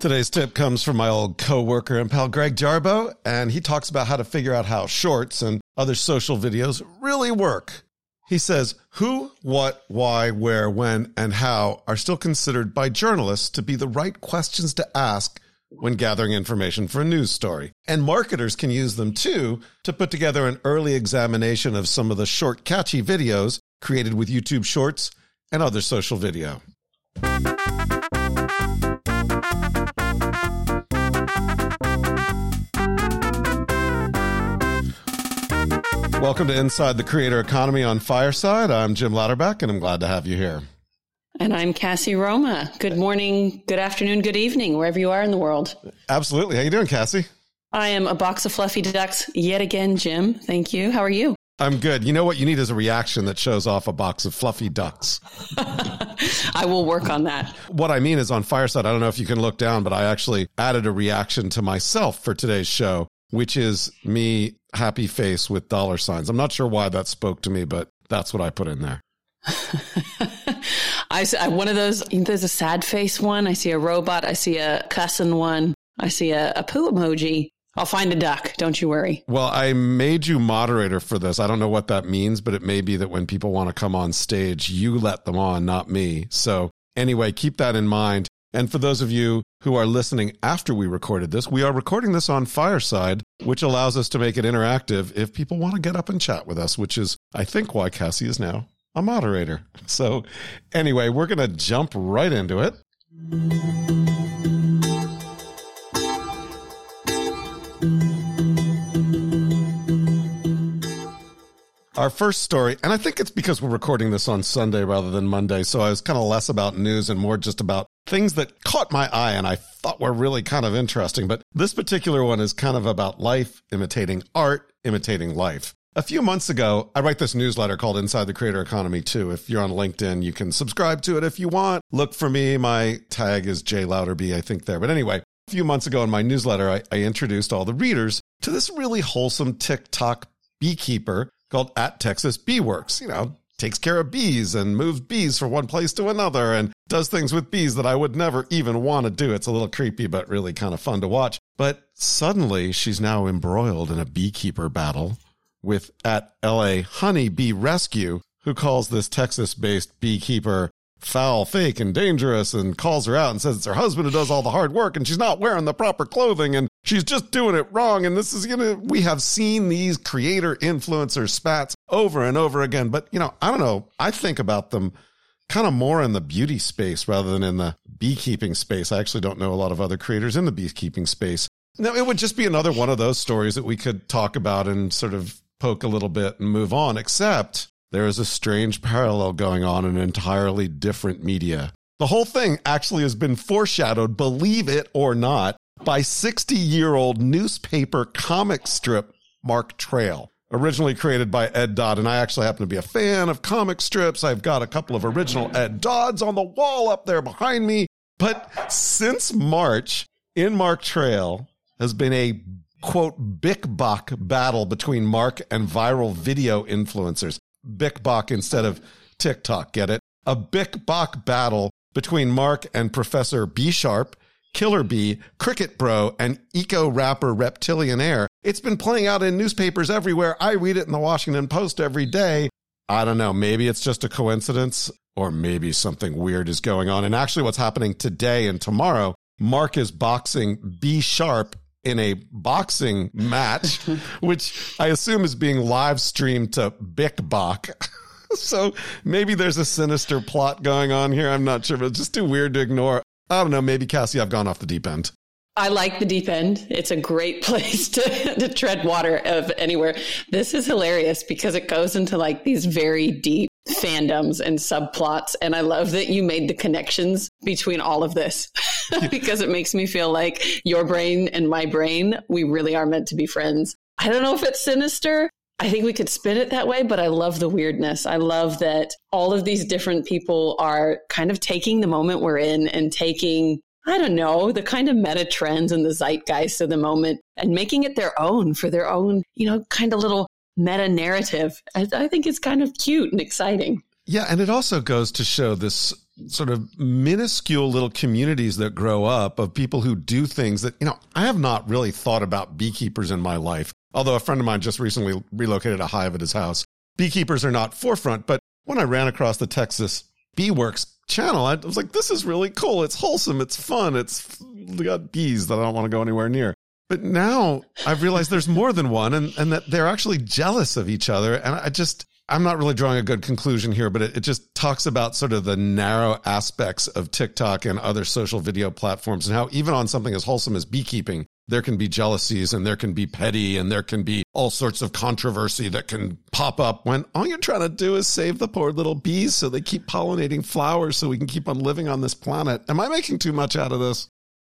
Today's tip comes from my old coworker and pal Greg Jarboe, and he talks about how to figure out how shorts and other social videos really work. He says who, what, why, where, when, and how are still considered by journalists to be the right questions to ask when gathering information for a news story. And marketers can use them too to put together an early examination of some of the short, catchy videos created with YouTube Shorts and other social video. Welcome to Inside the Creator Economy on Fireside. I'm Jim Louderback, and I'm glad to have you here. And I'm Cassie Roma. Good morning, good afternoon, good evening, wherever you are in the world. Absolutely. How you doing, Cassie? I am a box of fluffy ducks yet again, Jim. Thank you. How are you? I'm good. You know what you need is a reaction that shows off a box of fluffy ducks. I will work on that. What I mean is on Fireside, I don't know if you can look down, but I actually added a reaction to myself for today's show which is me happy face with dollar signs. I'm not sure why that spoke to me, but that's what I put in there. I, I one of those. There's a sad face one. I see a robot. I see a cussing one. I see a, a poo emoji. I'll find a duck. Don't you worry. Well, I made you moderator for this. I don't know what that means, but it may be that when people want to come on stage, you let them on, not me. So anyway, keep that in mind. And for those of you who are listening after we recorded this, we are recording this on Fireside, which allows us to make it interactive if people want to get up and chat with us, which is, I think, why Cassie is now a moderator. So, anyway, we're going to jump right into it. Our first story, and I think it's because we're recording this on Sunday rather than Monday, so I was kind of less about news and more just about things that caught my eye and I thought were really kind of interesting. But this particular one is kind of about life imitating art, imitating life. A few months ago, I write this newsletter called Inside the Creator Economy too. If you're on LinkedIn, you can subscribe to it if you want. Look for me. My tag is J Louderback, I think there. But anyway, a few months ago in my newsletter, I, I introduced all the readers to this really wholesome TikTok beekeeper called at Texas Bee Works. You know, takes care of bees and moves bees from one place to another and does things with bees that I would never even want to do. It's a little creepy, but really kind of fun to watch. But suddenly she's now embroiled in a beekeeper battle with at LA Honey Bee Rescue, who calls this Texas based beekeeper foul, fake, and dangerous and calls her out and says it's her husband who does all the hard work and she's not wearing the proper clothing and she's just doing it wrong. And this is, you know, we have seen these creator influencer spats over and over again. But, you know, I don't know. I think about them kind of more in the beauty space rather than in the beekeeping space. I actually don't know a lot of other creators in the beekeeping space. Now, it would just be another one of those stories that we could talk about and sort of poke a little bit and move on, except there is a strange parallel going on in entirely different media. The whole thing actually has been foreshadowed, believe it or not, by 60 year old newspaper comic strip Mark Trail. Originally created by Ed Dodd, and I actually happen to be a fan of comic strips. I've got a couple of original Ed Dodds on the wall up there behind me. But since March, in Mark Trail has been a quote, Bic Bok battle between Mark and viral video influencers. Bic Bok instead of TikTok. Get it? A Bic Bok battle between Mark and Professor B Sharp, Killer Bee, Cricket Bro, and eco rapper Reptilian Air. It's been playing out in newspapers everywhere. I read it in the Washington Post every day. I don't know. Maybe it's just a coincidence or maybe something weird is going on. And actually what's happening today and tomorrow, Mark is boxing B Sharp in a boxing match, which I assume is being live streamed to Bic Bok. so maybe there's a sinister plot going on here. I'm not sure, but it's just too weird to ignore. I don't know. Maybe Cassie, I've gone off the deep end. I like the deep end. It's a great place to, to tread water of anywhere. This is hilarious because it goes into like these very deep fandoms and subplots. And I love that you made the connections between all of this because it makes me feel like your brain and my brain, we really are meant to be friends. I don't know if it's sinister. I think we could spin it that way, but I love the weirdness. I love that all of these different people are kind of taking the moment we're in and taking I don't know, the kind of meta trends and the zeitgeist of the moment and making it their own for their own, you know, kind of little meta narrative. I, I think it's kind of cute and exciting. Yeah. And it also goes to show this sort of minuscule little communities that grow up of people who do things that, you know, I have not really thought about beekeepers in my life. Although a friend of mine just recently relocated a hive at his house. Beekeepers are not forefront, but when I ran across the Texas Beeworks channel, I was like, this is really cool. It's wholesome. It's fun. It's got bees that I don't want to go anywhere near. But now I've realized there's more than one and, and that they're actually jealous of each other. And I just, I'm not really drawing a good conclusion here, but it, it, just talks about sort of the narrow aspects of TikTok and other social video platforms and how even on something as wholesome as beekeeping, there can be jealousies and there can be petty and there can be all sorts of controversy that can pop up when all you're trying to do is save the poor little bees so they keep pollinating flowers so we can keep on living on this planet. Am I making too much out of this?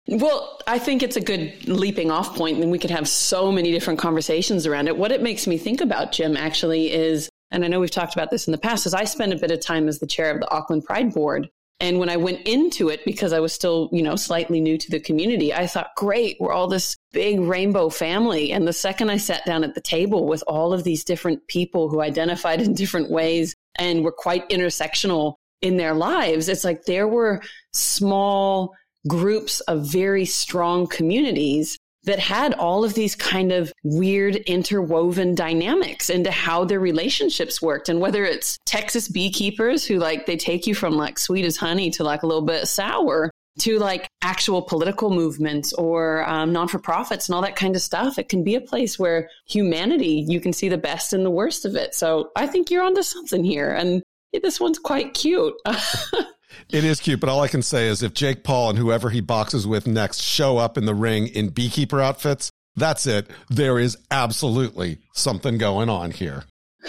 Well, I think it's a good leaping off point, and we could have so many different conversations around it. What it makes me think about, Jim, actually, is and I know we've talked about this in the past, is I spent a bit of time as the chair of the Auckland Pride Board. And when I went into it, because I was still, you know, slightly new to the community, I thought, great, we're all this big rainbow family. And the second I sat down at the table with all of these different people who identified in different ways and were quite intersectional in their lives, it's like there were small groups of very strong communities that had all of these kind of weird interwoven dynamics into how their relationships worked. And whether it's Texas beekeepers who like they take you from like sweet as honey to like a little bit sour to like actual political movements or um, non for profits and all that kind of stuff. It can be a place where humanity, you can see the best and the worst of it. So I think you're onto something here. And this one's quite cute. It is cute, but all I can say is if Jake Paul and whoever he boxes with next show up in the ring in beekeeper outfits, that's it. There is absolutely something going on here.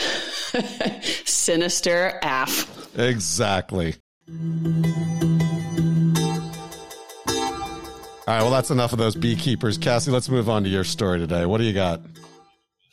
Sinister AF. Exactly. All right, well, that's enough of those beekeepers. Cassie, let's move on to your story today. What do you got?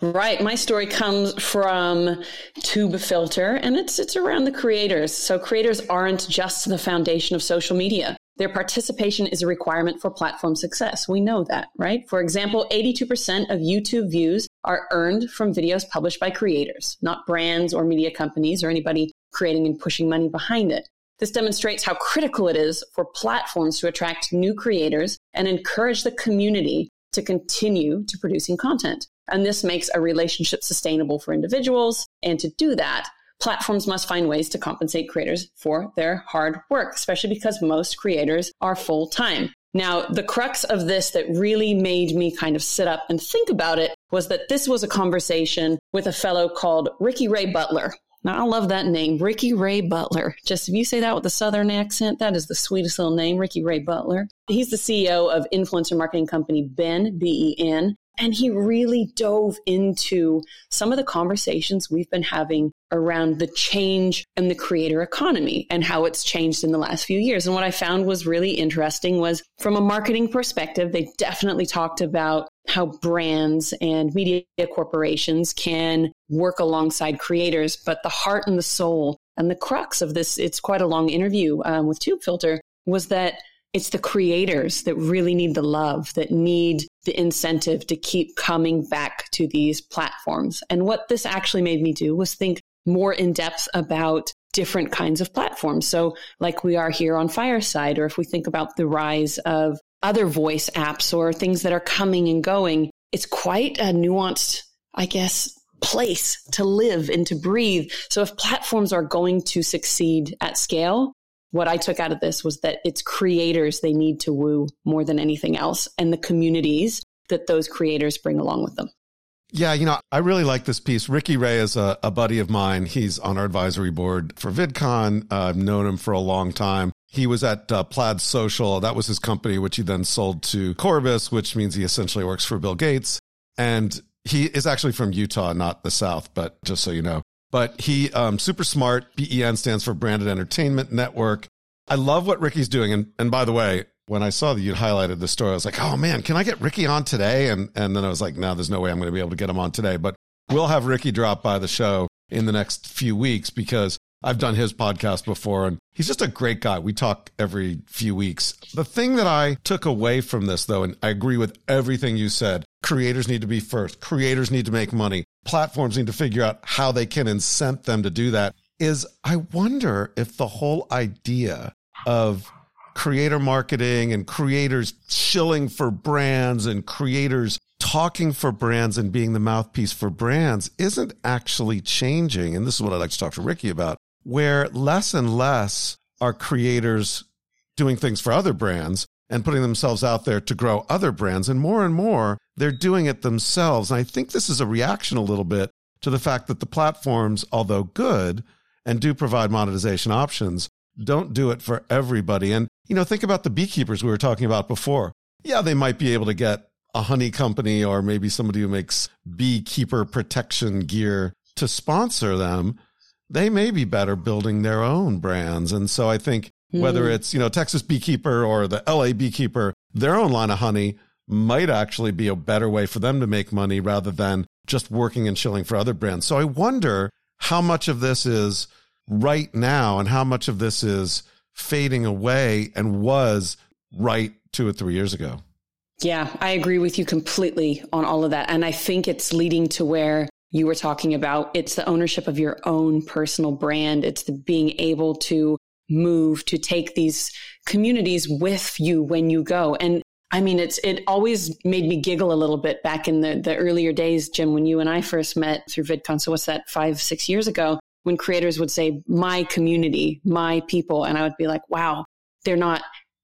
Right. My story comes from Tubefilter and it's it's around the creators. So creators aren't just the foundation of social media. Their participation is a requirement for platform success. We know that, right? For example, 82% of YouTube views are earned from videos published by creators, not brands or media companies or anybody creating and pushing money behind it. This demonstrates how critical it is for platforms to attract new creators and encourage the community to continue to producing content. And this makes a relationship sustainable for individuals. And to do that, platforms must find ways to compensate creators for their hard work, especially because most creators are full time. Now, the crux of this that really made me kind of sit up and think about it was that this was a conversation with a fellow called Ricky Ray Butler. Now, I love that name, Ricky Ray Butler. Just if you say that with a Southern accent, that is the sweetest little name, Ricky Ray Butler. He's the CEO of influencer marketing company Ben, B E N. And he really dove into some of the conversations we've been having around the change in the creator economy and how it's changed in the last few years. And what I found was really interesting was from a marketing perspective, they definitely talked about how brands and media corporations can work alongside creators, but the heart and the soul and the crux of this, it's quite a long interview um, with Tubefilter, was that it's the creators that really need the love, that need the incentive to keep coming back to these platforms. And what this actually made me do was think more in depth about different kinds of platforms. So, like we are here on Fireside, or if we think about the rise of other voice apps or things that are coming and going, it's quite a nuanced, I guess, place to live and to breathe. So, if platforms are going to succeed at scale, what I took out of this was that it's creators they need to woo more than anything else and the communities that those creators bring along with them. Yeah, you know, I really like this piece. Ricky Ray is a, a buddy of mine. He's on our advisory board for VidCon. Uh, I've known him for a long time. He was at uh, Plaid Social. That was his company, which he then sold to Corbis, which means he essentially works for Bill Gates. And he is actually from Utah, not the South, but just so you know but he um, super smart. BEN stands for Branded Entertainment Network. I love what Ricky's doing. And and by the way, when I saw that you highlighted the story, I was like, oh man, can I get Ricky on today? And and then I was like, no, there's no way I'm going to be able to get him on today. But we'll have Ricky drop by the show in the next few weeks because I've done his podcast before and he's just a great guy. We talk every few weeks. The thing that I took away from this though, and I agree with everything you said, creators need to be first. Creators need to make money. Platforms need to figure out how they can incent them to do that is I wonder if the whole idea of creator marketing and creators shilling for brands and creators talking for brands and being the mouthpiece for brands isn't actually changing. And this is what I'd like to talk to Ricky about, where less and less are creators doing things for other brands and putting themselves out there to grow other brands. And more and more, they're doing it themselves. And I think this is a reaction a little bit to the fact that the platforms, although good and do provide monetization options, don't do it for everybody. And, you know, think about the beekeepers we were talking about before. Yeah, they might be able to get a honey company or maybe somebody who makes beekeeper protection gear to sponsor them. They may be better building their own brands. And so I think whether hmm. it's, you know, Texas Beekeeper or the LA Beekeeper, their own line of honey might actually be a better way for them to make money rather than just working and chilling for other brands. So I wonder how much of this is right now and how much of this is fading away and was right two or three years ago. Yeah, I agree with you completely on all of that. And I think it's leading to where you were talking about it's the ownership of your own personal brand. It's the being able to move to take these communities with you when you go. And I mean, it's it always made me giggle a little bit back in the the earlier days, Jim, when you and I first met through VidCon. So what's that, five, six years ago? When creators would say, "My community, my people," and I would be like, "Wow, they're not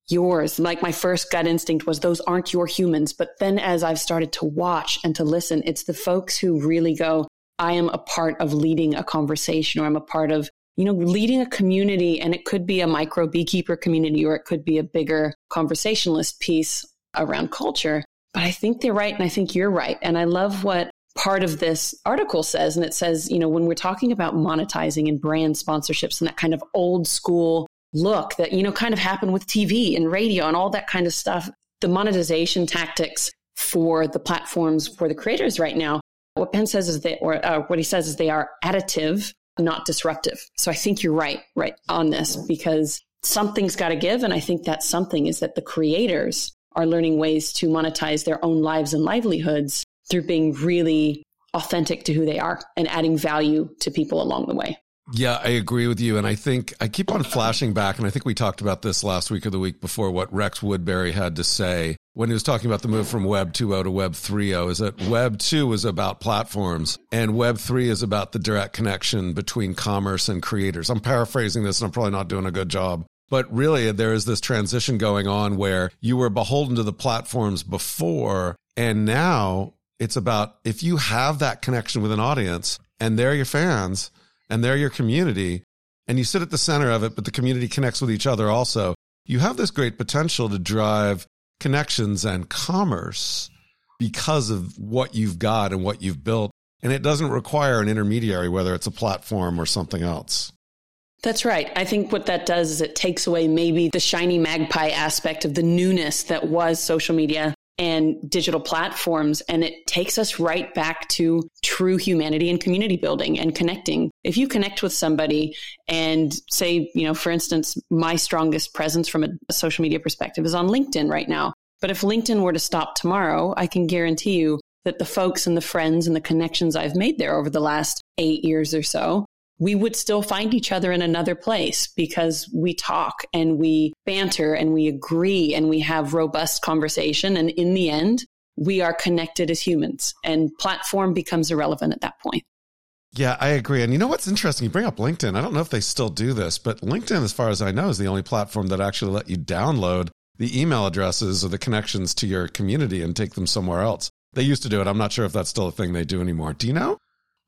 yours." Like my first gut instinct was, "Those aren't your humans." But then, as I've started to watch and to listen, it's the folks who really go, "I am a part of leading a conversation, or I'm a part of you know, leading a community, and it could be a micro beekeeper community or it could be a bigger conversationalist piece around culture. But I think they're right. And I think you're right. And I love what part of this article says. And it says, you know, when we're talking about monetizing and brand sponsorships and that kind of old school look that, you know, kind of happened with TV and radio and all that kind of stuff, the monetization tactics for the platforms for the creators right now, what Ben says is that, or uh, what he says is they are additive not disruptive. So I think you're right, right on this mm-hmm. because something's got to give. And I think that something is that the creators are learning ways to monetize their own lives and livelihoods through being really authentic to who they are and adding value to people along the way. Yeah, I agree with you. And I think I keep on flashing back. And I think we talked about this last week or the week before what Rex Woodbury had to say when he was talking about the move from Web 2.0 to Web 3.0 is that Web 2 is about platforms and Web 3 is about the direct connection between commerce and creators. I'm paraphrasing this and I'm probably not doing a good job. But really, there is this transition going on where you were beholden to the platforms before. And now it's about if you have that connection with an audience and they're your fans and they're your community and you sit at the center of it, but the community connects with each other also, you have this great potential to drive connections and commerce because of what you've got and what you've built. And it doesn't require an intermediary, whether it's a platform or something else. That's right. I think what that does is it takes away maybe the shiny magpie aspect of the newness that was social media and digital platforms. And it takes us right back to true humanity and community building and connecting. If you connect with somebody and say, you know, for instance, my strongest presence from a social media perspective is on LinkedIn right now. But if LinkedIn were to stop tomorrow, I can guarantee you that the folks and the friends and the connections I've made there over the last eight years or so we would still find each other in another place because we talk and we banter and we agree and we have robust conversation. And in the end, we are connected as humans and platform becomes irrelevant at that point. Yeah, I agree. And you know what's interesting? You bring up LinkedIn. I don't know if they still do this, but LinkedIn, as far as I know, is the only platform that actually let you download the email addresses or the connections to your community and take them somewhere else. They used to do it. I'm not sure if that's still a thing they do anymore. Do you know?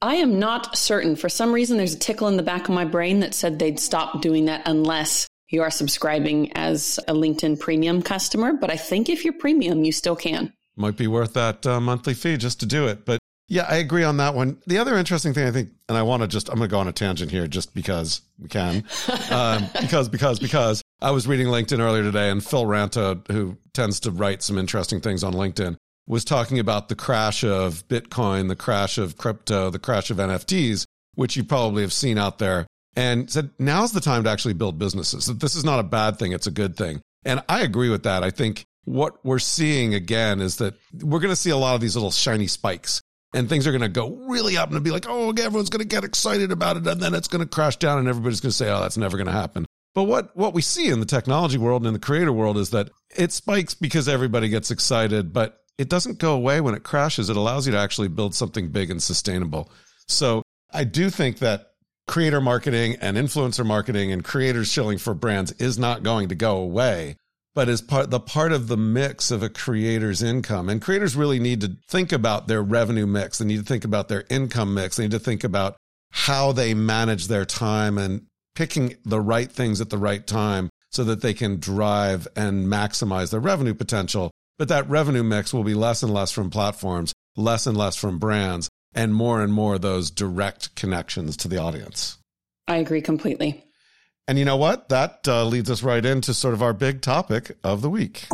I am not certain. For some reason, there's a tickle in the back of my brain that said they'd stop doing that unless you are subscribing as a LinkedIn premium customer. But I think if you're premium, you still can. Might be worth that uh, monthly fee just to do it. But yeah, I agree on that one. The other interesting thing I think, and I want to just, I'm going to go on a tangent here just because we can. um, because, because, because I was reading LinkedIn earlier today and Phil Ranta, who tends to write some interesting things on LinkedIn, was talking about the crash of Bitcoin, the crash of crypto, the crash of NFTs, which you probably have seen out there, and said now's the time to actually build businesses. This is not a bad thing, it's a good thing. And I agree with that. I think what we're seeing again is that we're going to see a lot of these little shiny spikes and things are going to go really up and be like, oh, everyone's going to get excited about it. And then it's going to crash down and everybody's going to say, oh, that's never going to happen. But what, what we see in the technology world and in the creator world is that it spikes because everybody gets excited, but it doesn't go away when it crashes. It allows you to actually build something big and sustainable. So I do think that creator marketing and influencer marketing and creators shilling for brands is not going to go away but as part the part of the mix of a creator's income and creators really need to think about their revenue mix they need to think about their income mix they need to think about how they manage their time and picking the right things at the right time so that they can drive and maximize their revenue potential but that revenue mix will be less and less from platforms less and less from brands and more and more those direct connections to the audience. I agree completely. And you know what? That uh, leads us right into sort of our big topic of the week.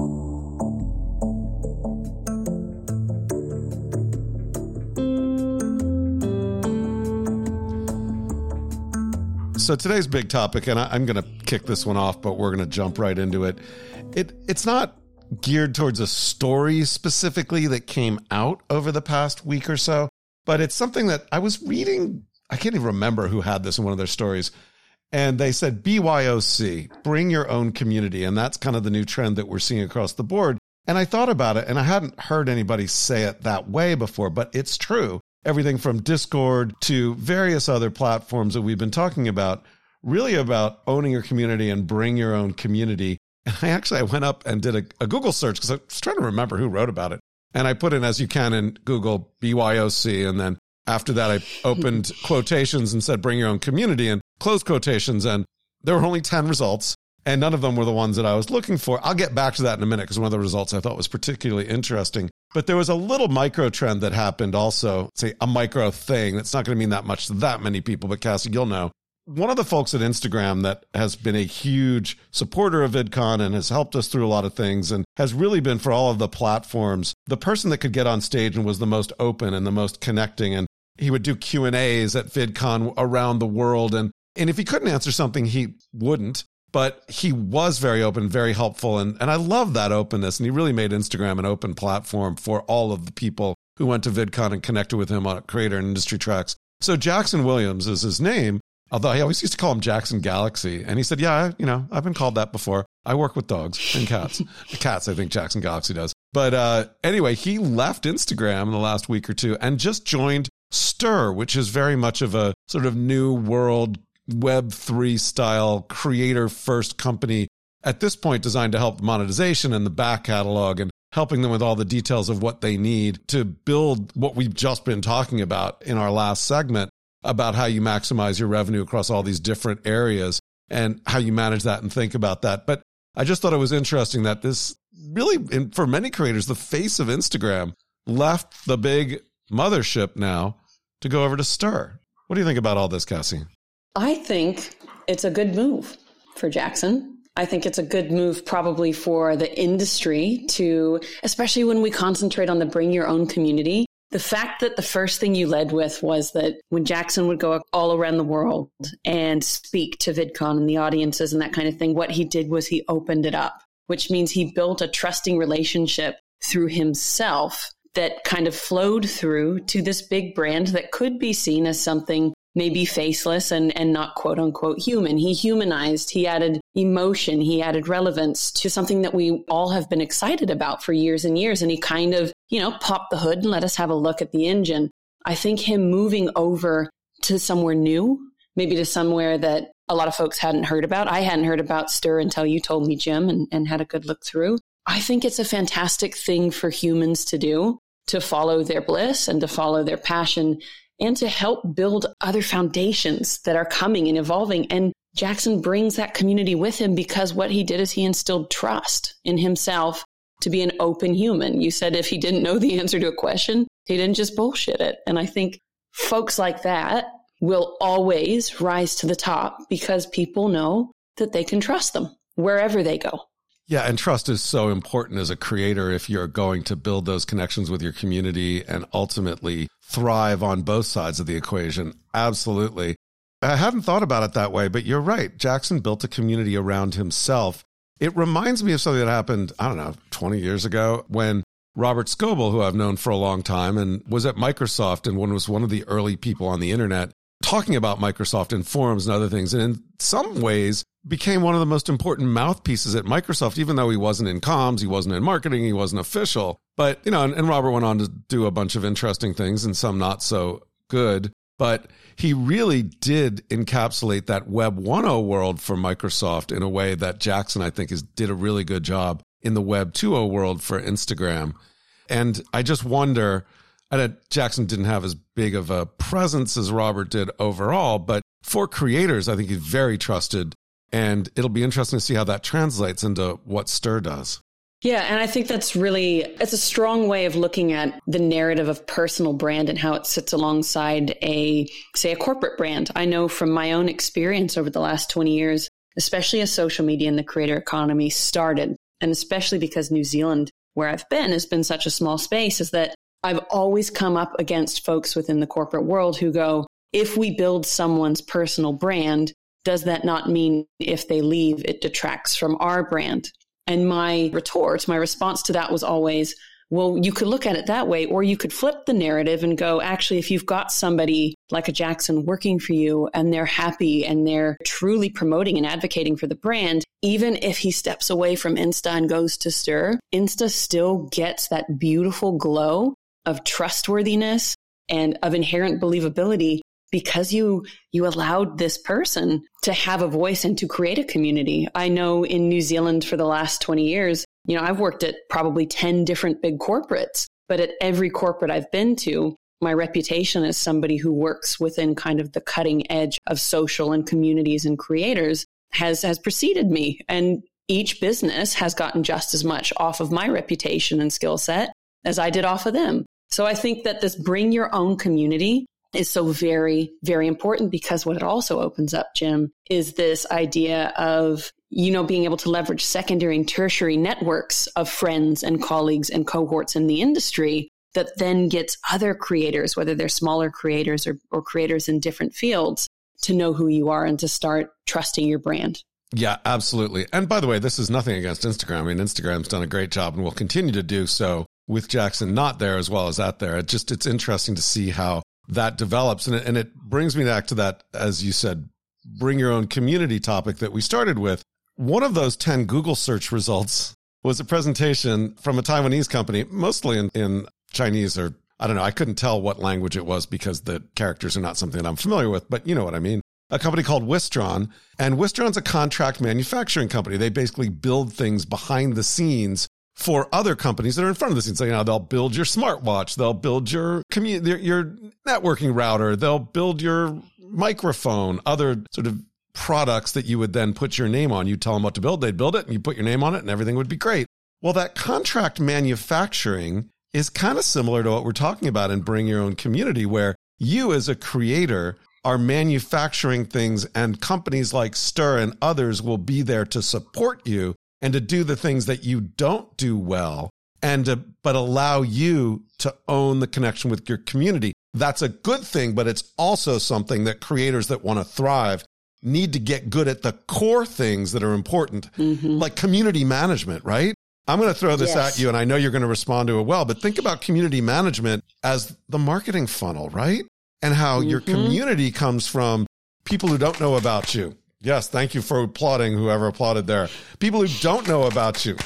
So today's big topic, and I, am going to kick this one off, but we're going to jump right into it. It it's not geared towards a story specifically that came out over the past week or so but it's something that I was reading. I can't even remember who had this in one of their stories. And they said BYOC, bring your own community. And that's kind of the new trend that we're seeing across the board. And I thought about it and I hadn't heard anybody say it that way before, but it's true. Everything from Discord to various other platforms that we've been talking about, really about owning your community and bring your own community. And I actually I went up and did a, a Google search because I was trying to remember who wrote about it. And I put in as you can in Google BYOC. And then after that, I opened quotations and said, bring your own community and close quotations. And there were only 10 results and none of them were the ones that I was looking for. I'll get back to that in a minute because one of the results I thought was particularly interesting. But there was a little micro trend that happened also, say a micro thing. That's not going to mean that much to that many people, but Cassie, you'll know one of the folks at Instagram that has been a huge supporter of VidCon and has helped us through a lot of things and has really been for all of the platforms, the person that could get on stage and was the most open and the most connecting. And he would do Q and A's at VidCon around the world. And, and if he couldn't answer something, he wouldn't, but he was very open, very helpful. And, and I love that openness. And he really made Instagram an open platform for all of the people who went to VidCon and connected with him on creator and industry tracks. So Jackson Williams is his name. Although I always used to call him Jackson Galaxy. And he said, Yeah, you know, I've been called that before. I work with dogs and cats. cats, I think Jackson Galaxy does. But uh, anyway, he left Instagram in the last week or two and just joined Stir, which is very much of a sort of new world Web3 style creator first company at this point designed to help monetization and the back catalog and helping them with all the details of what they need to build what we've just been talking about in our last segment about how you maximize your revenue across all these different areas and how you manage that and think about that. But I just thought it was interesting that this really, for many creators, the face of Instagram left the big mothership now to go over to Stir. What do you think about all this, Cassie? I think it's a good move for Jackson. I think it's a good move probably for the industry to, especially when we concentrate on the bring your own community. The fact that the first thing you led with was that when Jackson would go all around the world and speak to VidCon and the audiences and that kind of thing, what he did was he opened it up, which means he built a trusting relationship through himself that kind of flowed through to this big brand that could be seen as something maybe faceless and, and not quote unquote human. He humanized, he added emotion, he added relevance to something that we all have been excited about for years and years. And he kind of, you know, popped the hood and let us have a look at the engine. I think him moving over to somewhere new, maybe to somewhere that a lot of folks hadn't heard about. I hadn't heard about Stir until you told me, Jim, and, and had a good look through. I think it's a fantastic thing for humans to do to follow their bliss and to follow their passion and to help build other foundations that are coming and evolving. And Jackson brings that community with him because what he did is he instilled trust in himself to be an open human. You said if he didn't know the answer to a question, he didn't just bullshit it. And I think folks like that will always rise to the top because people know that they can trust them wherever they go. Yeah, and trust is so important as a creator if you're going to build those connections with your community and ultimately thrive on both sides of the equation. Absolutely. I hadn't thought about it that way, but you're right. Jackson built a community around himself. It reminds me of something that happened, I don't know, 20 years ago when Robert Scoble, who I've known for a long time and was at Microsoft and one was one of the early people on the internet, talking about Microsoft in forums and other things. And in some ways became one of the most important mouthpieces at Microsoft, even though he wasn't in comms, he wasn't in marketing, he wasn't official. But, you know, and, and Robert went on to do a bunch of interesting things and some not so good. But he really did encapsulate that Web 1.0 world for Microsoft in a way that Jackson, I think, is, did a really good job in the Web 2.0 world for Instagram. And I just wonder, and Jackson didn't have as big of a presence as Robert did overall, but for creators, I think he's very trusted. And it'll be interesting to see how that translates into what Stir does. Yeah, and I think that's really it's a strong way of looking at the narrative of personal brand and how it sits alongside a say a corporate brand. I know from my own experience over the last 20 years, especially as social media and the creator economy started, and especially because New Zealand where I've been has been such a small space is that I've always come up against folks within the corporate world who go, if we build someone's personal brand, does that not mean if they leave, it detracts from our brand? And my retort, my response to that was always, well, you could look at it that way, or you could flip the narrative and go, actually, if you've got somebody like a Jackson working for you and they're happy and they're truly promoting and advocating for the brand, even if he steps away from Insta and goes to Stir, Insta still gets that beautiful glow of trustworthiness and of inherent believability because you you allowed this person to have a voice and to create a community. I know in New Zealand for the last 20 years, you know, I've worked at probably 10 different big corporates, but at every corporate I've been to, my reputation as somebody who works within kind of the cutting edge of social and communities and creators has has preceded me and each business has gotten just as much off of my reputation and skill set as I did off of them. So I think that this bring your own community is so very, very important because what it also opens up, Jim, is this idea of, you know, being able to leverage secondary and tertiary networks of friends and colleagues and cohorts in the industry that then gets other creators, whether they're smaller creators or, or creators in different fields, to know who you are and to start trusting your brand. Yeah, absolutely. And by the way, this is nothing against Instagram. I mean, Instagram's done a great job and will continue to do so with Jackson not there as well as that there. It just it's interesting to see how that develops. And it, and it brings me back to that, as you said, bring your own community topic that we started with. One of those 10 Google search results was a presentation from a Taiwanese company, mostly in, in Chinese or I don't know. I couldn't tell what language it was because the characters are not something that I'm familiar with, but you know what I mean. A company called Wistron, and Wistron's a contract manufacturing company. They basically build things behind the scenes for other companies that are in front of the scenes. So, you know, they'll build your smartwatch, they'll build your community, your networking router, they'll build your microphone, other sort of products that you would then put your name on. You tell them what to build, they'd build it, and you put your name on it, and everything would be great. Well, that contract manufacturing is kind of similar to what we're talking about in Bring Your Own Community, where you as a creator are manufacturing things, and companies like Stir and others will be there to support you and to do the things that you don't do well and to, but allow you to own the connection with your community. That's a good thing, but it's also something that creators that want to thrive need to get good at the core things that are important, mm-hmm. like community management, right? I'm going to throw this yes. at you and I know you're going to respond to it well, but think about community management as the marketing funnel, right? And how mm-hmm. your community comes from people who don't know about you, Yes, thank you for applauding whoever applauded there. People who don't know about you.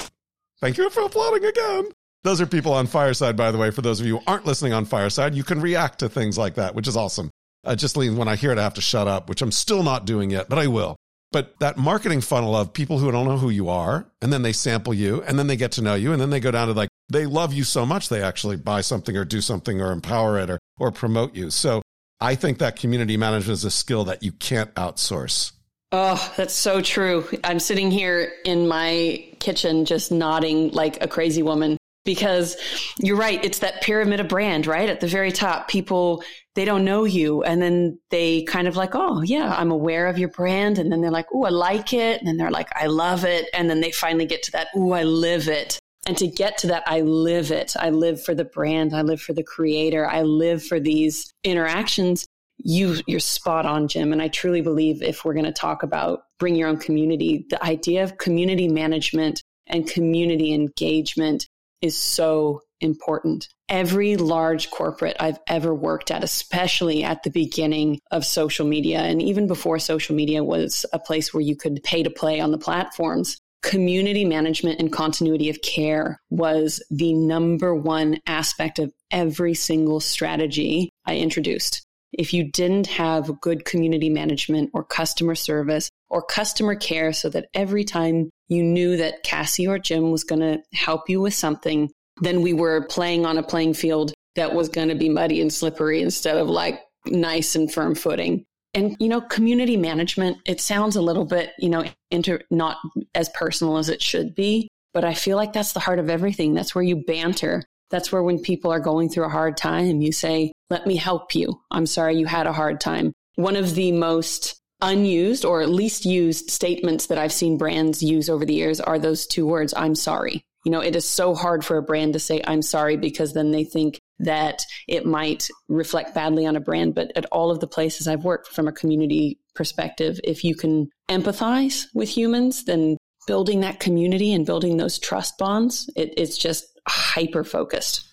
Thank you for applauding again. Those are people on Fireside, by the way. For those of you who aren't listening on Fireside, you can react to things like that, which is awesome. Uh, just lean when I hear it, I have to shut up, which I'm still not doing yet, but I will. But that marketing funnel of people who don't know who you are, and then they sample you, and then they get to know you, and then they go down to like, they love you so much, they actually buy something or do something or empower it or, or promote you. So I think that community management is a skill that you can't outsource. Oh, that's so true. I'm sitting here in my kitchen just nodding like a crazy woman because you're right. It's that pyramid of brand, right? At the very top, people, they don't know you. And then they kind of like, oh, yeah, I'm aware of your brand. And then they're like, oh, I like it. And then they're like, I love it. And then they finally get to that, oh, I live it. And to get to that, I live it. I live for the brand. I live for the creator. I live for these interactions you you're spot on jim and i truly believe if we're going to talk about bring your own community the idea of community management and community engagement is so important. Every large corporate I've ever worked at, especially at the beginning of social media, and even before social media was a place where you could pay to play on the platforms, community management and continuity of care was the number one aspect of every single strategy I introduced. If you didn't have good community management or customer service or customer care so that every time you knew that Cassie or Jim was going to help you with something, then we were playing on a playing field that was going to be muddy and slippery instead of like nice and firm footing. And, you know, community management, it sounds a little bit, you know, inter, not as personal as it should be, but I feel like that's the heart of everything. That's where you banter. That's where when people are going through a hard time, you say, let me help you. I'm sorry you had a hard time. One of the most unused or at least used statements that I've seen brands use over the years are those two words, I'm sorry. You know, it is so hard for a brand to say, I'm sorry, because then they think that it might reflect badly on a brand. But at all of the places I've worked from a community perspective, if you can empathize with humans, then building that community and building those trust bonds, it, it's just hyper focused.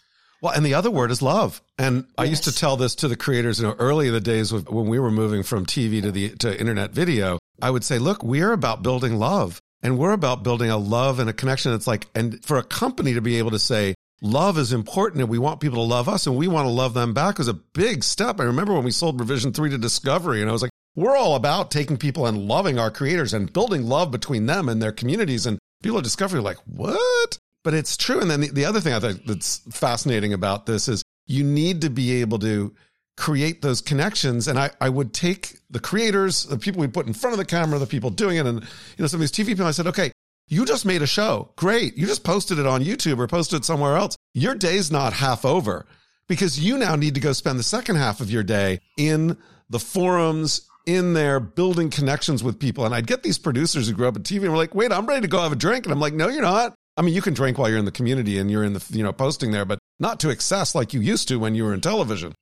Well, and the other word is love. And yes. I used to tell this to the creators, you know, early in the days when we were moving from TV to the to internet video. I would say, look, we're about building love, and we're about building a love and a connection. It's like, and for a company to be able to say love is important, and we want people to love us, and we want to love them back, is a big step. I remember when we sold Revision Three to Discovery, and I was like, we're all about taking people and loving our creators and building love between them and their communities. And people at Discovery are like, what? But it's true. And then the, the other thing I think that's fascinating about this is you need to be able to create those connections. And I, I would take the creators, the people we put in front of the camera, the people doing it, and you know, some of these TV people, I said, okay, you just made a show. Great. You just posted it on YouTube or posted it somewhere else. Your day's not half over because you now need to go spend the second half of your day in the forums, in there building connections with people. And I'd get these producers who grew up in TV and were like, wait, I'm ready to go have a drink. And I'm like, no, you're not. I mean, you can drink while you're in the community and you're in the, you know, posting there, but not to excess like you used to when you were in television.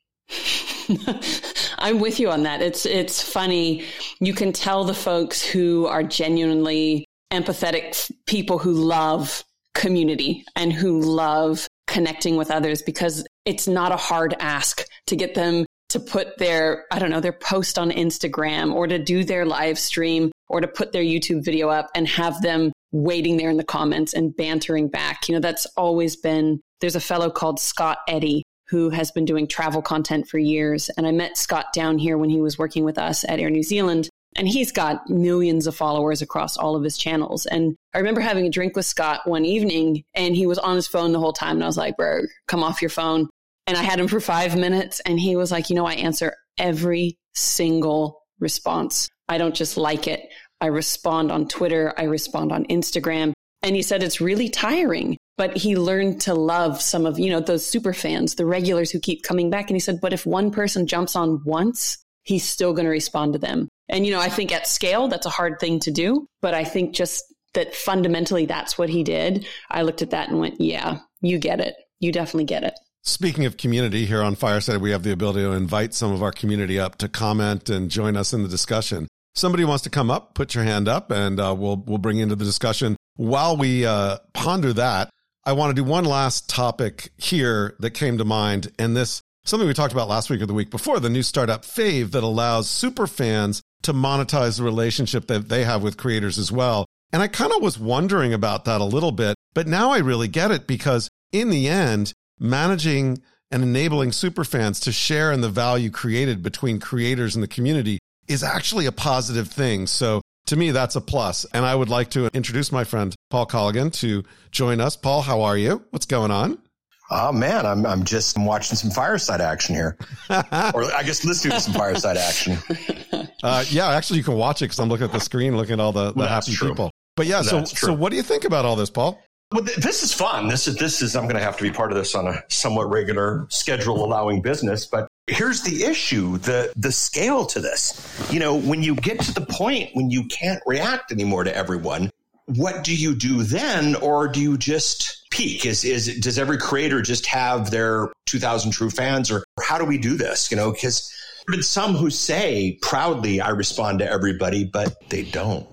I'm with you on that. It's it's funny. You can tell the folks who are genuinely empathetic people who love community and who love connecting with others because it's not a hard ask to get them to put their I don't know, their post on Instagram or to do their live stream or to put their YouTube video up and have them waiting there in the comments and bantering back. You know, that's always been, there's a fellow called Scott Eddy who has been doing travel content for years. And I met Scott down here when he was working with us at Air New Zealand. And he's got millions of followers across all of his channels. And I remember having a drink with Scott one evening and he was on his phone the whole time. And I was like, bro, come off your phone. And I had him for five minutes and he was like, you know, I answer every single response. I don't just like it. I respond on Twitter, I respond on Instagram. And he said it's really tiring, but he learned to love some of, you know, those super fans, the regulars who keep coming back. And he said, but if one person jumps on once, he's still going to respond to them. And, you know, I think at scale, that's a hard thing to do, but I think just that fundamentally that's what he did. I looked at that and went, yeah, you get it. You definitely get it. Speaking of community here on Fireside, we have the ability to invite some of our community up to comment and join us in the discussion somebody wants to come up, put your hand up, and uh, we'll we'll bring into the discussion. While we uh, ponder that, I want to do one last topic here that came to mind, and this something we talked about last week or the week before the new startup Fave that allows super fans to monetize the relationship that they have with creators as well. And I kind of was wondering about that a little bit, but now I really get it because in the end, managing and enabling super fans to share in the value created between creators and the community is actually a positive thing. So to me, that's a plus. And I would like to introduce my friend Paul Colligan to join us. Paul, how are you? What's going on? Oh man, I'm I'm just watching some fireside action here, or I guess listening to some fireside action. Uh, yeah, actually, you can watch it because I'm looking at the screen, looking at all the, the happy true. people. But yeah, so so what do you think about all this, Paul? Well, this is fun. This is this is I'm going to have to be part of this on a somewhat regular schedule allowing business. But here's the issue the the scale to this you know when you get to the point when you can't react anymore to everyone what do you do then or do you just peak is is does every creator just have their 2000 true fans or how do we do this you know because there been some who say proudly i respond to everybody but they don't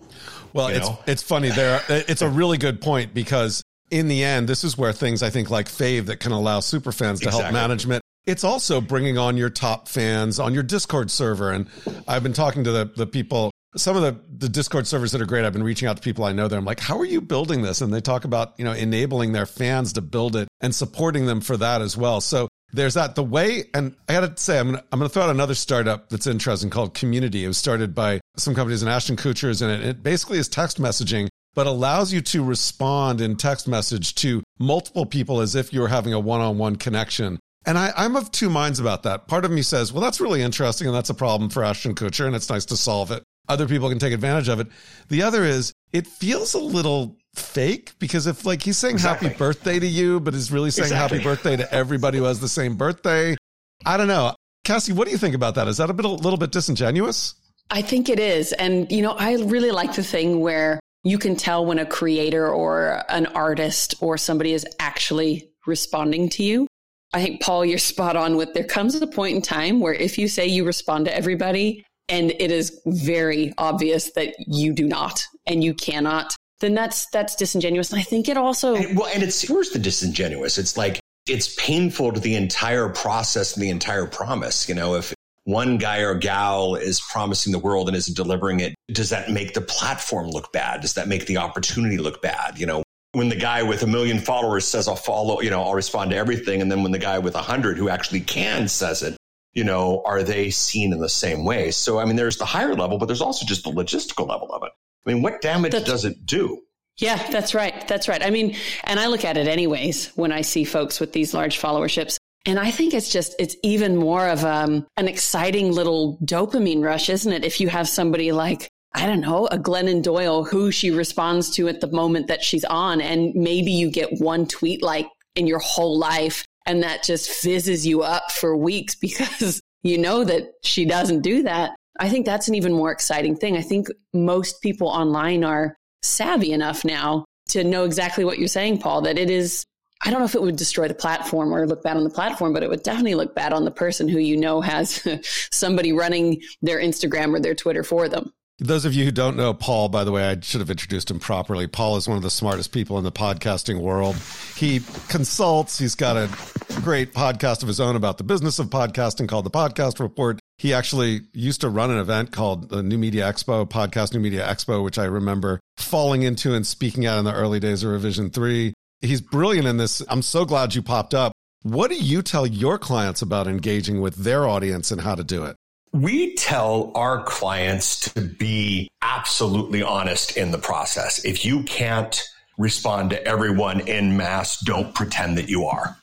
well it's know? it's funny there it's a really good point because in the end, this is where things I think like Fave that can allow super fans to Exactly. help management. It's also bringing on your top fans on your Discord server. And I've been talking to the, the people, some of the, the Discord servers that are great. I've been reaching out to people I know there. I'm like, how are you building this? And they talk about, you know, enabling their fans to build it and supporting them for that as well. So there's that. The way, and I got to say, I'm gonna, I'm going to throw out another startup that's interesting called Community. It was started by some companies, and Ashton Kutcher is in it. It basically is text messaging, but allows you to respond in text message to multiple people as if you were having a one-on-one connection. And I, I'm of two minds about that. Part of me says, well, that's really interesting, and that's a problem for Ashton Kutcher, and it's nice to solve it. Other people can take advantage of it. The other is, it feels a little fake because if like he's saying Exactly. happy birthday to you, but is really saying Exactly. happy birthday to everybody who has the same birthday. I don't know. Cassie, what do you think about that? Is that a bit a little bit disingenuous? I think it is. And, you know, I really like the thing where you can tell when a creator or an artist or somebody is actually responding to you. I think, Paul, you're spot on with there comes a point in time where if you say you respond to everybody and it is very obvious that you do not and you cannot, then that's that's disingenuous. And I think it also And, well, and it's worse than disingenuous. It's like it's painful to the entire process and the entire promise. You know, if one guy or gal is promising the world and isn't delivering it, does that make the platform look bad? Does that make the opportunity look bad? You know, when the guy with a million followers says I'll follow, you know, I'll respond to everything, and then when the guy with a hundred who actually can says it, you know, are they seen in the same way? So, I mean, there's the higher level, but there's also just the logistical level of it. I mean, what damage That's- does it do? Yeah, that's right. That's right. I mean, and I look at it anyways when I see folks with these large followerships. And I think it's just, it's even more of um, an exciting little dopamine rush, isn't it? If you have somebody like, I don't know, a Glennon Doyle who she responds to at the moment that she's on. And maybe you get one tweet like in your whole life and that just fizzes you up for weeks because you know that she doesn't do that. I think that's an even more exciting thing. I think most people online are savvy enough now to know exactly what you're saying, Paul, that it is, I don't know if it would destroy the platform or look bad on the platform, but it would definitely look bad on the person who you know has somebody running their Instagram or their Twitter for them. Those of you who don't know Paul, by the way, I should have introduced him properly. Paul is one of the smartest people in the podcasting world. He consults. He's got a great podcast of his own about the business of podcasting called the Podcast Report. He actually used to run an event called the New Media Expo, Podcast New Media Expo, which I remember falling into and speaking at in the early days of Revision 3. He's brilliant in this. I'm so glad you popped up. What do you tell your clients about engaging with their audience and how to do it? We tell our clients to be absolutely honest in the process. If you can't respond to everyone in mass, don't pretend that you are.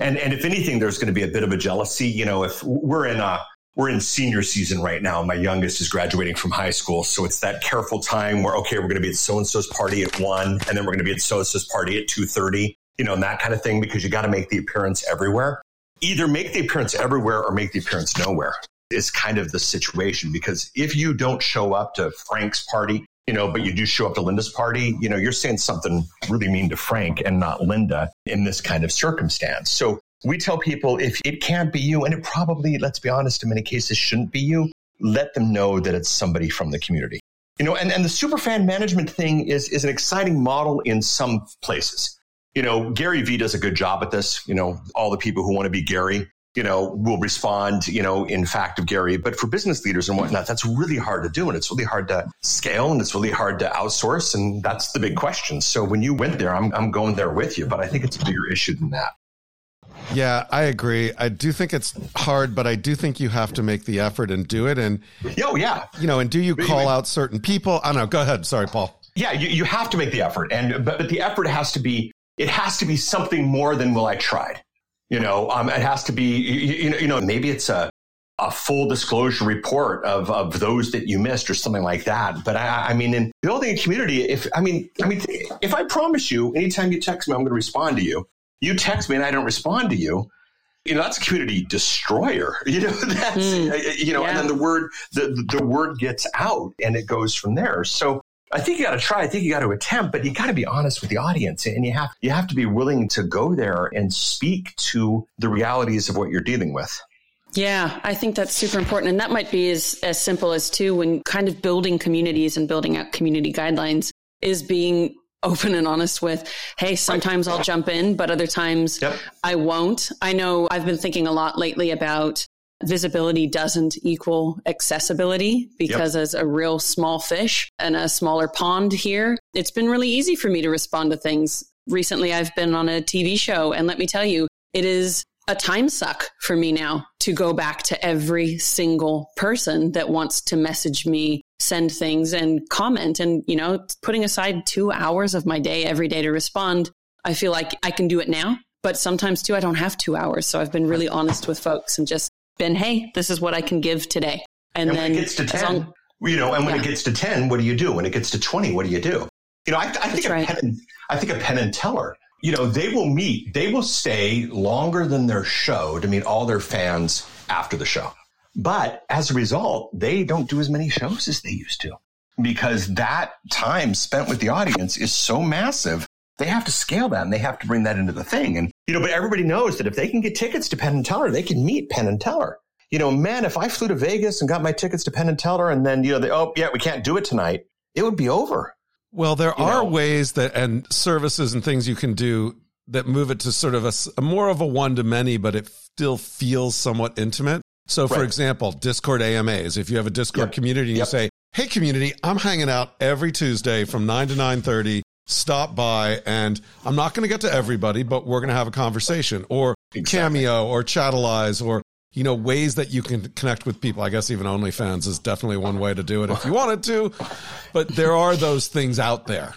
And and if anything, there's going to be a bit of a jealousy. You know, if we're in a we're in senior season right now. My youngest is graduating from high school, so it's that careful time where okay, we're going to be at so and so's party at one, and then we're going to be at so and so's party at two thirty. You know, and that kind of thing because you got to make the appearance everywhere. Either make the appearance everywhere or make the appearance nowhere is kind of the situation because if you don't show up to Frank's party, you know, but you do show up to Linda's party, you know, you're saying something really mean to Frank and not Linda in this kind of circumstance. So we tell people if it can't be you, and it probably, let's be honest, in many cases shouldn't be you, let them know that it's somebody from the community. You know, and, and the superfan management thing is is an exciting model in some places. You know, Gary Vee does a good job at this. You know, all the people who want to be Gary, you know, will respond, you know, in fact of Gary. But for business leaders and whatnot, that's really hard to do. And it's really hard to scale and it's really hard to outsource. And that's the big question. So when you went there, I'm, I'm going there with you. But I think it's a bigger issue than that. Yeah, I agree. I do think it's hard, but I do think you have to make the effort and do it. And, Oh, yeah. you know, and do you call out certain people? I don't know. Go ahead. Sorry, Paul. Yeah, you, you have to make the effort. And, but, but the effort has to be, it has to be something more than, well, I tried. You know, um, it has to be, you, you know, you know, maybe it's a, a full disclosure report of, of those that you missed or something like that. But I, I mean, in building a community, if, I mean, I mean, if I promise you, anytime you text me, I'm going to respond to you. You text me and I don't respond to you. You know, that's a community destroyer. You know, that's, you know, and then the word, the, the word gets out and it goes from there. So I think you got to try. I think you got to attempt, but you got to be honest with the audience, and you have you have to be willing to go there and speak to the realities of what you're dealing with. Yeah, I think that's super important. And that might be as, as simple as too, when kind of building communities and building out community guidelines is being open and honest with, hey, sometimes I'll jump in, but other times Yep. I won't. I know I've been thinking a lot lately about visibility doesn't equal accessibility because as a real small fish and a smaller pond here, it's been really easy for me to respond to things. Recently, I've been on a TV show, and let me tell you, it is a time suck for me now to go back to every single person that wants to message me, send things, and comment. And, you know, putting aside two hours of my day every day to respond, I feel like I can do it now. But sometimes too, I don't have two hours. So I've been really honest with folks and just been, hey, this is what I can give today. And, And then when it gets to 10, long- you know, and when Yeah. it gets to 10, what do you do? When it gets to 20, what do you do? You know, I, I think That's a right. Penn I think a Penn and Teller, you know, they will meet, they will stay longer than their show to meet all their fans after the show. But as a result, they don't do as many shows as they used to because that time spent with the audience is so massive. They have to scale that and they have to bring that into the thing. And, you know, but everybody knows that if they can get tickets to Penn and Teller, they can meet Penn and Teller. You know, man, if I flew to Vegas and got my tickets to Penn and Teller and then, you know, they, oh, yeah, we can't do it tonight, it would be over. Well, there You are know. ways that and services and things you can do that move it to sort of a more of a one to many, but it still feels somewhat intimate. So, for Right. example, Discord AMAs. If you have a Discord Yep. community and Yep. you say, "Hey, community, I'm hanging out every Tuesday from nine to nine thirty. Stop by, and I'm not going to get to everybody, but we're going to have a conversation." Or Exactly. Cameo, or Chatalyze, or you know ways that you can connect with people. I guess even OnlyFans is definitely one way to do it if you wanted to, but there are those things out there.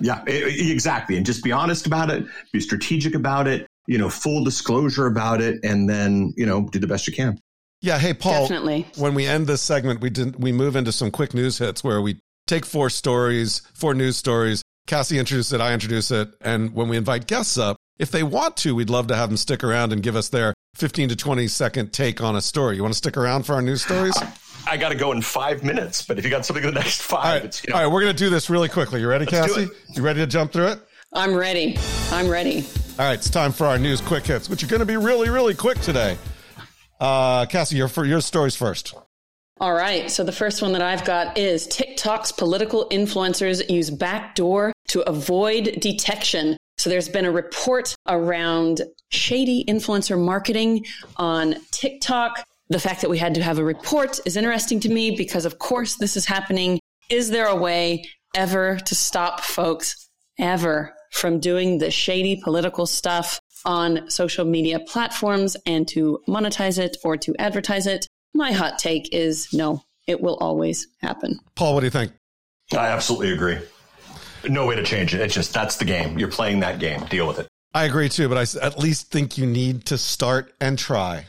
Yeah, exactly. And just be honest about it, be strategic about it, you know, full disclosure about it, and then, you know, do the best you can. Yeah. Hey, Paul. Definitely. When we end this segment, we did we move into some quick news hits where we take four stories, four news stories. Cassie introduces it, I introduce it, and when we invite guests up, if they want to, we'd love to have them stick around and give us their 15 to 20 second take on a story. You want to stick around for our news stories? I got to go in five minutes, but if you got something in the next five, All right, it's, you know, all right, we're going to do this really quickly. You ready, do Cassie? You ready to jump through it? I'm ready. I'm ready. All right, it's time for our news quick hits, which are going to be really, really quick today. Uh, Cassie, your, your stories first. All right. So the first one that I've got is TikTok's political influencers use backdoor to avoid detection. So there's been a report around shady influencer marketing on TikTok. The fact that we had to have a report is interesting to me because, of course, this is happening. Is there a way ever to stop folks ever from doing the shady political stuff on social media platforms and to monetize it or to advertise it? My hot take is no, it will always happen. Paul, what do you think? I absolutely agree. No way to change it. It's just that's the game. You're playing that game. Deal with it. I agree too, but I at least think you need to start and try.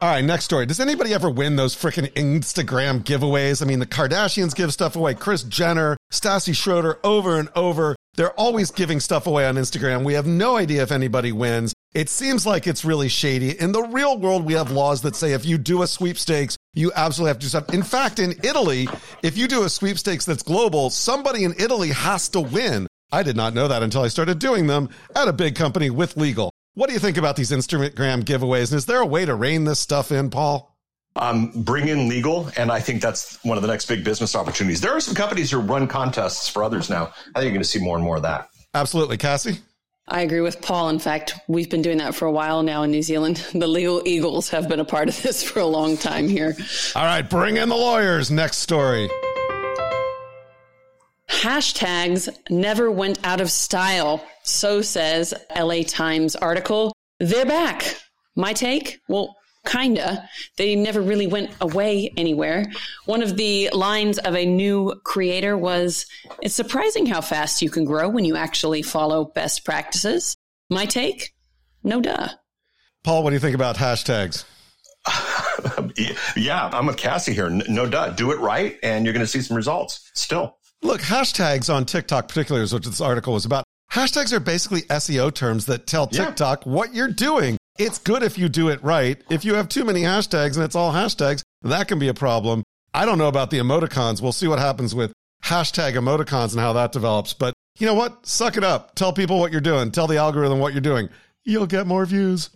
All right, next story. Does anybody ever win those freaking Instagram giveaways? I mean, the Kardashians give stuff away, Kris Jenner, Stassi Schroeder, over and over. They're always giving stuff away on Instagram. We have no idea if anybody wins. It seems like it's really shady. In the real world, we have laws that say if you do a sweepstakes, you absolutely have to do stuff. In fact, in Italy, if you do a sweepstakes that's global, somebody in Italy has to win. I did not know that until I started doing them at a big company with legal. What do you think about these Instagram giveaways? And is there a way to rein this stuff in, Paul? Um, bring in legal, and I think that's one of the next big business opportunities. There are some companies who run contests for others now. I think you're going to see more and more of that. Absolutely, Cassie. I agree with Paul. In fact, we've been doing that for a while now in New Zealand. The legal eagles have been a part of this for a long time here. All right, bring in the lawyers. Next story. Hashtags never went out of style. So says LA Times article. They're back. My take? Well, kinda. They never really went away anywhere. One of the lines of a new creator was, it's surprising how fast you can grow when you actually follow best practices. My take? No duh. Paul, what do you think about hashtags? yeah, I'm with Cassie here. No duh. Do it right, and you're going to see some results still. Look, hashtags on TikTok, particularly, is what this article was about. Hashtags are basically SEO terms that tell Yeah. TikTok what you're doing. It's good if you do it right. If you have too many hashtags and it's all hashtags, that can be a problem. I don't know about the emoticons. We'll see what happens with hashtag emoticons and how that develops. But you know what? Suck it up. Tell people what you're doing. Tell the algorithm what you're doing. You'll get more views.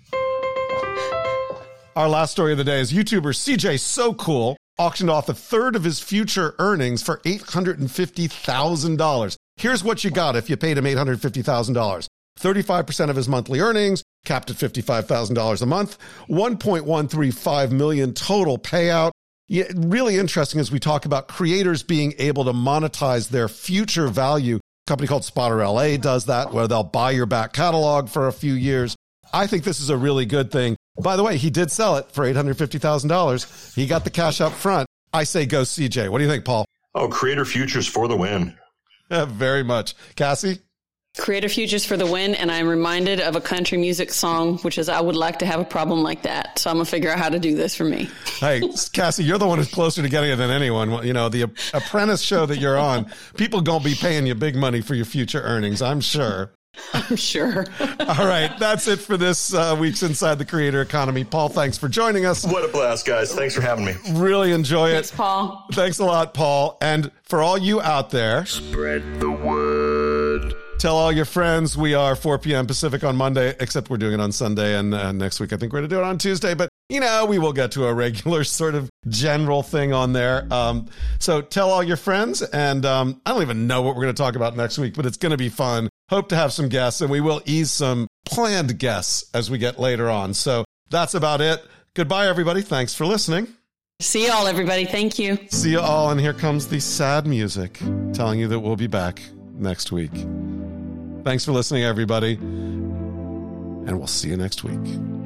Our last story of the day is YouTuber CJ So Cool auctioned off a third of his future earnings for $850,000. Here's what you got if you paid him $850,000. 35% of his monthly earnings, capped at $55,000 a month, 1.135 million total payout. Yeah, really interesting as we talk about creators being able to monetize their future value. A company called Spotter LA does that, where they'll buy your back catalog for a few years. I think this is a really good thing. By the way, he did sell it for $850,000. He got the cash up front. I say go CJ. What do you think, Paul? Oh, creator futures for the win. Very much. Cassie? Creative Futures for the win. And I'm reminded of a country music song, which is I would like to have a problem like that. So I'm going to figure out how to do this for me. Hey, Cassie, you're the one who's closer to getting it than anyone. You know, the apprentice show that you're on, people going to be paying you big money for your future earnings, I'm sure. I'm sure. All right. That's it for this uh, week's Inside the Creator Economy. Paul, thanks for joining us. What a blast, guys. Thanks for having me. Really enjoy it. Thanks, Paul. Thanks a lot, Paul. And for all you out there, spread the word. Tell all your friends we are 4 p.m. Pacific on Monday, except we're doing it on Sunday. And uh, next week, I think we're going to do it on Tuesday. But, you know, we will get to a regular sort of general thing on there. Um, so tell all your friends. And um, I don't even know what we're going to talk about next week, but it's going to be fun. Hope to have some guests, and we will ease some planned guests as we get later on. So that's about it. Goodbye, everybody. Thanks for listening. See you all, everybody. Thank you. See you all. And here comes the sad music telling you that we'll be back next week. Thanks for listening, everybody. And we'll see you next week.